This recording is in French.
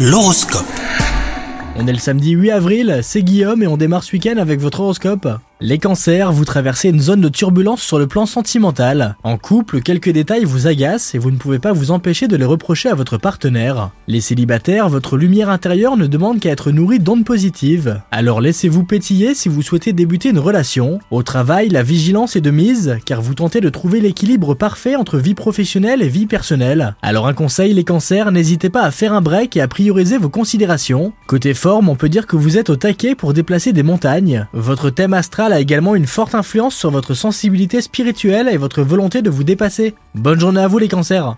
L'horoscope. On est le samedi 8 avril, c'est Guillaume et on démarre ce week-end avec votre horoscope. Les cancers, vous traversez une zone de turbulence sur le plan sentimental. En couple, quelques détails vous agacent et vous ne pouvez pas vous empêcher de les reprocher à votre partenaire. Les célibataires, votre lumière intérieure ne demande qu'à être nourrie d'ondes positives. Alors laissez-vous pétiller si vous souhaitez débuter une relation. Au travail, la vigilance est de mise, car vous tentez de trouver l'équilibre parfait entre vie professionnelle et vie personnelle. Alors un conseil, les cancers, n'hésitez pas à faire un break et à prioriser vos considérations. Côté forme, on peut dire que vous êtes au taquet pour déplacer des montagnes. Votre thème astral a également une forte influence sur votre sensibilité spirituelle et votre volonté de vous dépasser. Bonne journée à vous les cancers